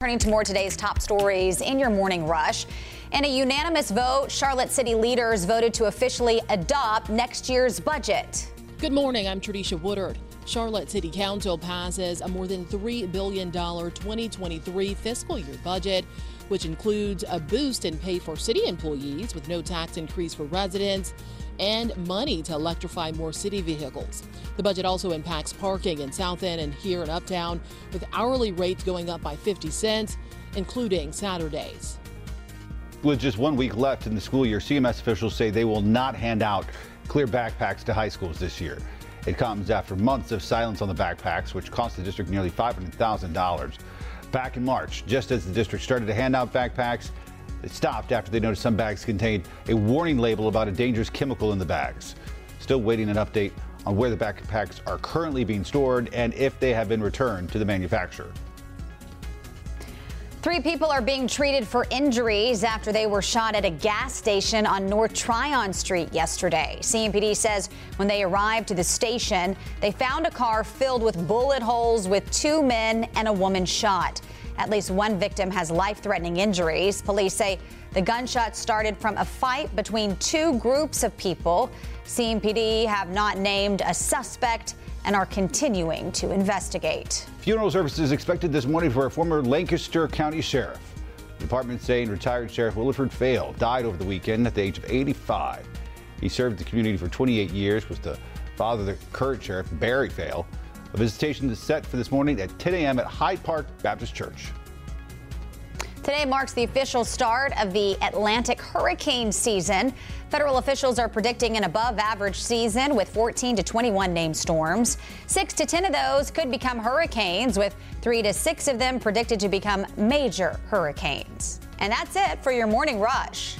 Turning to more today's top stories in your morning rush. In a unanimous vote, Charlotte City leaders voted to officially adopt next year's budget. Good morning. I'm Tradisha Woodard. Charlotte City Council passes a more than $3 billion 2023 fiscal year budget, which includes a boost in pay for city employees with no tax increase for residents and money to electrify more city vehicles. The budget also impacts parking in South End and here in Uptown, with hourly rates going up by 50 cents, including Saturdays. With just one week left in the school year, CMS officials say they will not hand out clear backpacks to high schools this year. It comes after months of silence on the backpacks, which cost the district nearly $500,000. Back in March, just as the district started to hand out backpacks, it stopped after they noticed some bags contained a warning label about a dangerous chemical in the bags. Still waiting an update on where the backpacks are currently being stored and if they have been returned to the manufacturer. Three people are being treated for injuries after they were shot at a gas station on North Tryon Street yesterday. CMPD says when they arrived to the station, they found a car filled with bullet holes with two men and a woman shot. At least one victim has life threatening injuries. Police say the gunshots started from a fight between two groups of people. CMPD have not named a suspect and are continuing to investigate. Funeral services expected this morning for a former Lancaster County Sheriff. Department saying retired Sheriff Williford Faile died over the weekend at the age of 85. He served the community for 28 years, was the father of the current sheriff, Barry Faile. A visitation is set for this morning at 10 a.m. at Hyde Park Baptist Church. Today marks the official start of the Atlantic hurricane season. Federal officials are predicting an above average season with 14 to 21 named storms. Six to 10 of those could become hurricanes, with three to six of them predicted to become major hurricanes. And that's it for your morning rush.